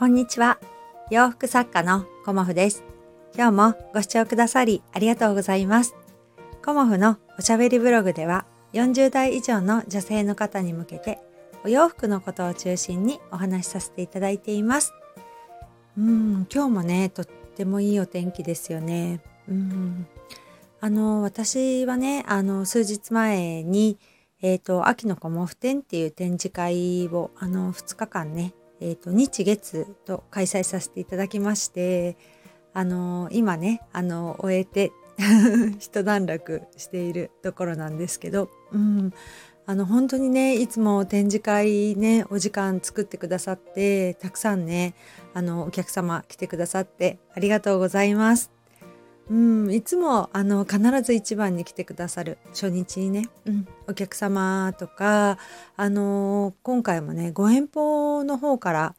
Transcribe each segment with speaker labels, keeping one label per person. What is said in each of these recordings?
Speaker 1: こんにちは。洋服作家のコモフです。今日もご視聴くださりありがとうございます。コモフのおしゃべりブログでは40代以上の女性の方に向けてお洋服のことを中心にお話しさせていただいています。うん、今日もね、とってもいいお天気ですよね。うん、あの、私はね、あの、数日前に、えっ、ー、と、秋のコモフ展っていう展示会を、あの、2日間ね、え、ー、と、日月と開催させていただきまして、あの、今ね、あの、終えて 一段落しているところなんですけど、うん、あの本当にねいつも展示会ねお時間作ってくださってたくさんねあのお客様来てくださってありがとうございます。うん、いつもあの必ず一番に来てくださる初日にね、うん、お客様とかあの今回もねご遠方の方から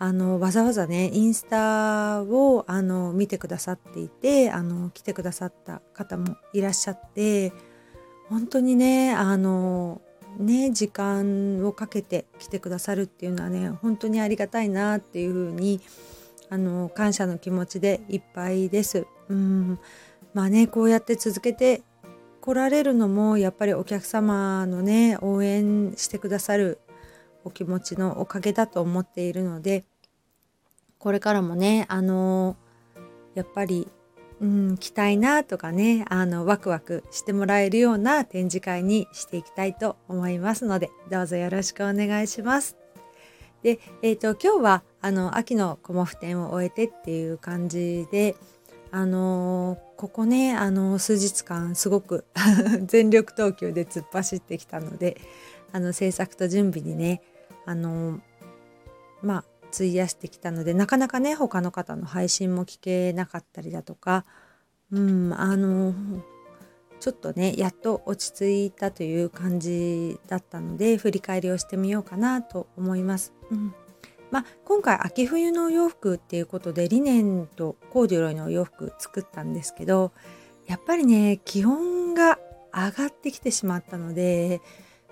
Speaker 1: あのわざわざねインスタをあの見てくださっていてあの来てくださった方もいらっしゃって本当にねあのね時間をかけて来てくださるっていうのはね本当にありがたいなっていうふうにあの感謝の気持ちでいっぱいです。うんまあねこうやって続けて来られるのもやっぱりお客様のね応援してくださるお気持ちのおかげだと思っているのでこれからもねあのやっぱり、うん、来たいなとかねあのワクワクしてもらえるような展示会にしていきたいと思いますのでどうぞよろしくお願いします。で、えーと、今日はあの秋のコモフ展を終えてっていう感じであの、ここねあの数日間すごく 全力投球で突っ走ってきたのであの制作と準備にねあの、まあ費やしてきたのでなかなかね他の方の配信も聞けなかったりだとかうんあの、ちょっとねやっと落ち着いたという感じだったので振り返りをしてみようかなと思います。うんまあ、今回秋冬のお洋服っていうことでリネンとコーデュロイのお洋服作ったんですけどやっぱりね気温が上がってきてしまったので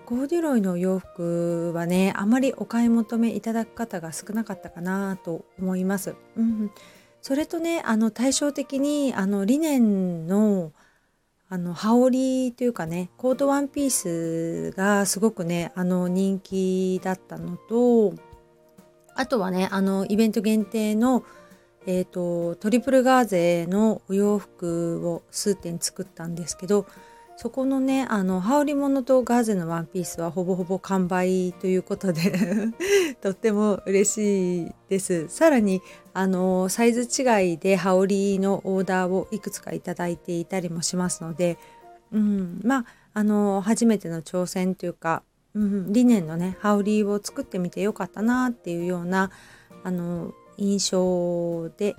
Speaker 1: コーデュロイのお洋服はねあまりお買い求めいただく方が少なかったかなと思います。うん、それとねあの対照的にあのリネンのあの羽織というかねコートワンピースがすごくねあの人気だったのとあとはねあのイベント限定の、えーと、トリプルガーゼのお洋服を数点作ったんですけどそこのねあの羽織物とガーゼのワンピースはほぼほぼ完売ということで とっても嬉しいです。さらにあのサイズ違いで羽織のオーダーをいくつかいただいていたりもしますので、うん、まああの初めての挑戦というかうん、リネンのね羽織を作ってみてよかったなっていうようなあの印象で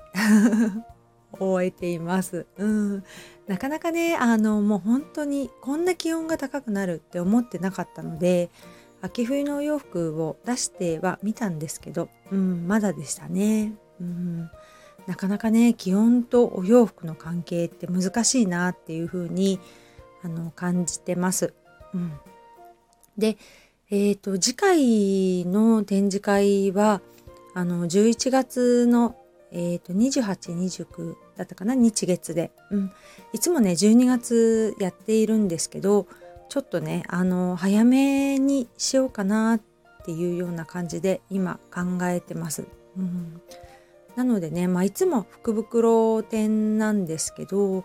Speaker 1: 終えています、うん、なかなかねあのもう本当にこんな気温が高くなるって思ってなかったので秋冬のお洋服を出してはみたんですけど、うん、まだでしたね、うん、なかなかね気温とお洋服の関係って難しいなっていう風にあに感じてます、うん、で、えーと、次回の展示会はあの11月の、えーと、2829だったかな？日月で、うん、いつもね12月やっているんですけどちょっとねあの早めにしようかなっていうような感じで今考えてます。うん、なのでね、まあ、いつも福袋展なんですけど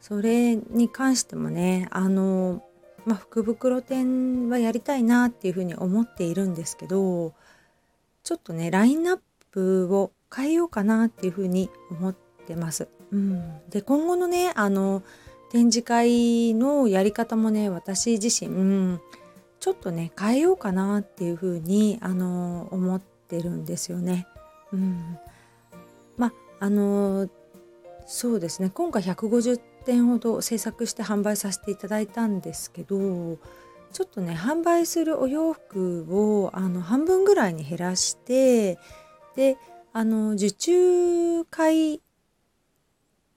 Speaker 1: それに関してもねあのまあ、福袋店はやりたいなっていうふうに思っているんですけどちょっとねラインナップを変えようかなっていうふうに思ってます。うん、で今後のねあの展示会のやり方もね私自身、うん、ちょっとね変えようかなっていうふうにあの思ってるんですよね。うん、まああのそうですね今回150点ほど制作して販売させていただいたんですけどちょっとね販売するお洋服をあの半分ぐらいに減らしてであの受注会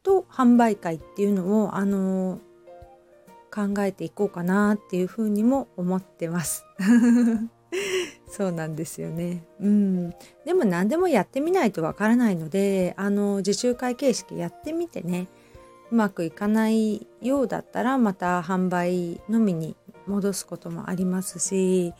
Speaker 1: と販売会っていうのをあの考えていこうかなっていうふうにも思ってます。そうなんですよね。うん。でも何でもやってみないとわからないので、あの受注会形式やってみてね、うまくいかないようだったらまた販売のみに戻すこともありますし、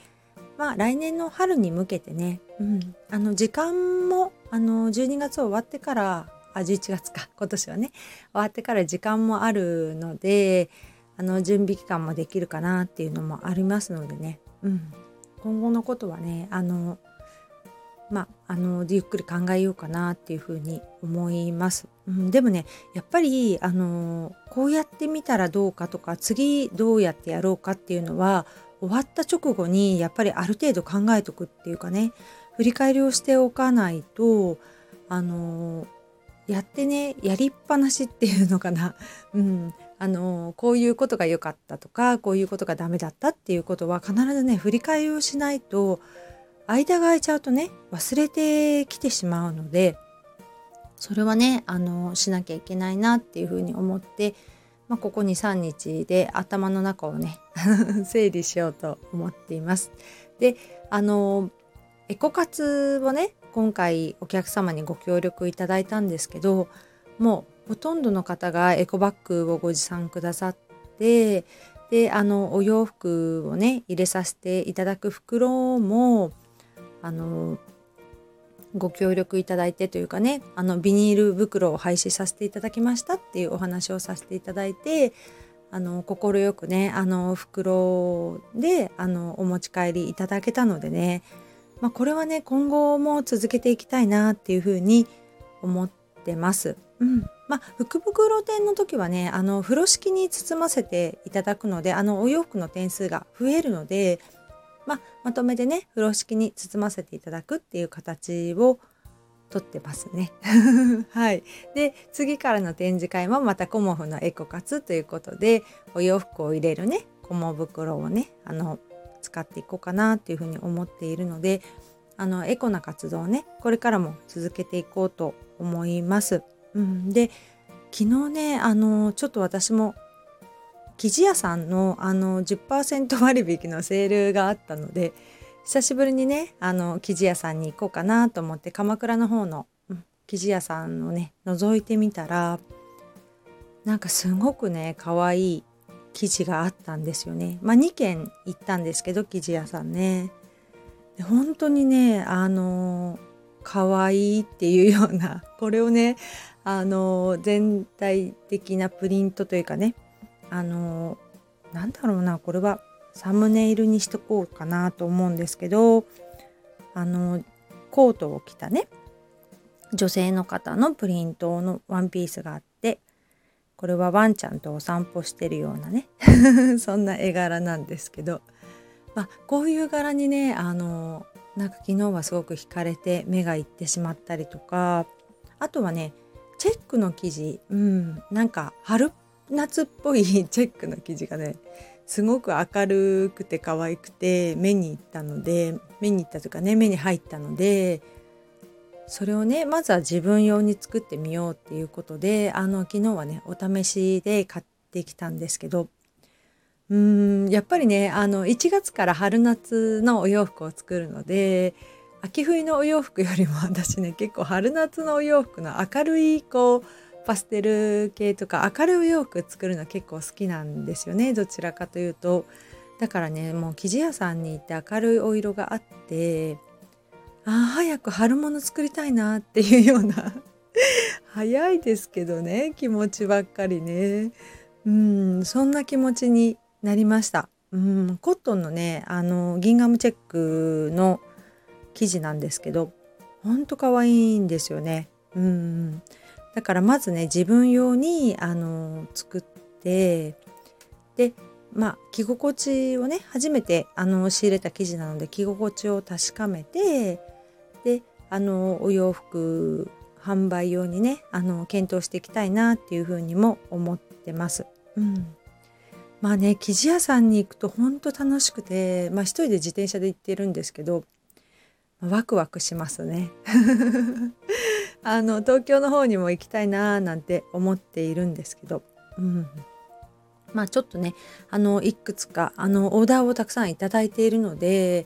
Speaker 1: まあ来年の春に向けてね、うん、あの時間もあの12月終わってからあ11月か 今年はね終わってから時間もあるのであの準備期間もできるかなっていうのもありますのでね、うん、今後のことはねあのまあ、あのゆっくり考えようかなっていうふうに思います、うん、でもねやっぱりあのこうやってみたらどうかとか次どうやってやろうかっていうのは終わった直後にやっぱりある程度考えとくっていうかね振り返りをしておかないとあのやってねやりっぱなしっていうのかな、うん、あのこういうことが良かったとかこういうことがダメだったっていうことは必ずね振り返りをしないと間が空いちゃうとね忘れてきてしまうのでそれはねあのしなきゃいけないなっていうふうに思って、まあ、ここ23日で頭の中をね 整理しようと思っています。であのエコ活をね今回お客様にご協力いただいたんですけどもうほとんどの方がエコバッグをご持参くださってであのお洋服をね入れさせていただく袋もあのご協力いただいてというかねあのビニール袋を廃止させていただきましたっていうお話をさせていただいてあの快くねあの袋であのお持ち帰りいただけたのでねまあ、これはね今後も続けていきたいなっていうふうに思ってます。うんまあ、福袋店の時はねあの風呂敷に包ませていただくのであのお洋服の点数が増えるので、まあ、まとめてね風呂敷に包ませていただくっていう形をとってますね。はい。で、次からの展示会もまたコモフのエコ活ということで、お洋服を入れるね、コモ袋をね、あの、使っていこうかなっていうふうに思っているのであのエコな活動をねこれからも続けていこうと思います。うん、で昨日ねあのちょっと私も生地屋さんのあの10%割引のセールがあったので久しぶりにねあの生地屋さんに行こうかなと思って鎌倉の方の、生地屋さんをね覗いてみたらなんかすごくね可愛い生地があったんですよね。まあ、2軒行ったんですけど生地屋さんね。で本当にねあの可愛いっていうようなこれをねあの全体的なプリントというかねあのなんだろうなこれはサムネイルにしとこうかなと思うんですけどあのコートを着たね女性の方のプリントのワンピースがあってこれはワンちゃんとお散歩してるようなね そんな絵柄なんですけど、まあ、こういう柄にねあのなんか昨日はすごく惹かれて目がいってしまったりとかあとはねチェックの生地うんなんか春夏っぽいチェックの生地がねすごく明るくて可愛くて目に行ったので目に行ったとかね目に入ったのでそれをねまずは自分用に作ってみようっていうことであの昨日はねお試しで買ってきたんですけどうーんやっぱりねあの1月から春夏のお洋服を作るので秋冬のお洋服よりも私ね結構春夏のお洋服の明るいこうパステル系とか明るい洋服作るの結構好きなんですよね。どちらかというと。だからねもう生地屋さんに行って明るいお色があってあ早く春物作りたいなっていうような。早いですけどね気持ちばっかりね。うんそんな気持ちになりました。うんコットンのねあのギンガムチェックの生地なんですけどほんと可愛いんですよね。うん。だからまずね自分用にあの作ってでまあ着心地をね初めてあの仕入れた生地なので着心地を確かめてであのお洋服販売用にねあの検討していきたいなっていうふうにも思ってます。うん、まあね生地屋さんに行くと本当楽しくてまあ一人で自転車で行ってるんですけどワクワクしますね。あの東京の方にも行きたいなーなんて思っているんですけど、うん、まあちょっとねあのいくつかあのオーダーをたくさんいただいているので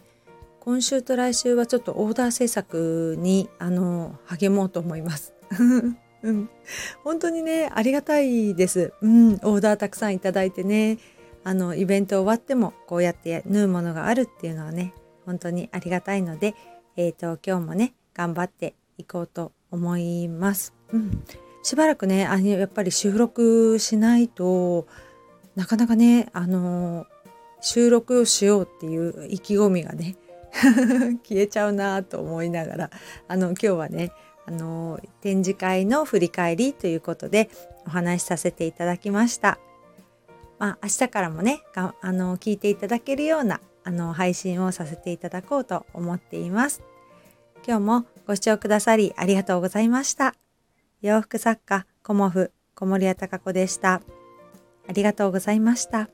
Speaker 1: 今週と来週はちょっとオーダー制作にあの励もうと思います。うん、本当にねありがたいです、うん、オーダーたくさんいただいてねあのイベント終わってもこうやって縫うものがあるっていうのはね本当にありがたいので、えーと、今日もね頑張っていこうと思います。うん、しばらくねあやっぱり収録しないとなかなかねあの収録をしようっていう意気込みがね 消えちゃうなと思いながらあの今日はねあの展示会の振り返りということでお話しさせていただきました。まあ、明日からもねあの聞いていただけるようなあの配信をさせていただこうと思っています。今日もご視聴くださりありがとうございました。洋服作家コモフ小森屋隆子でした。ありがとうございました。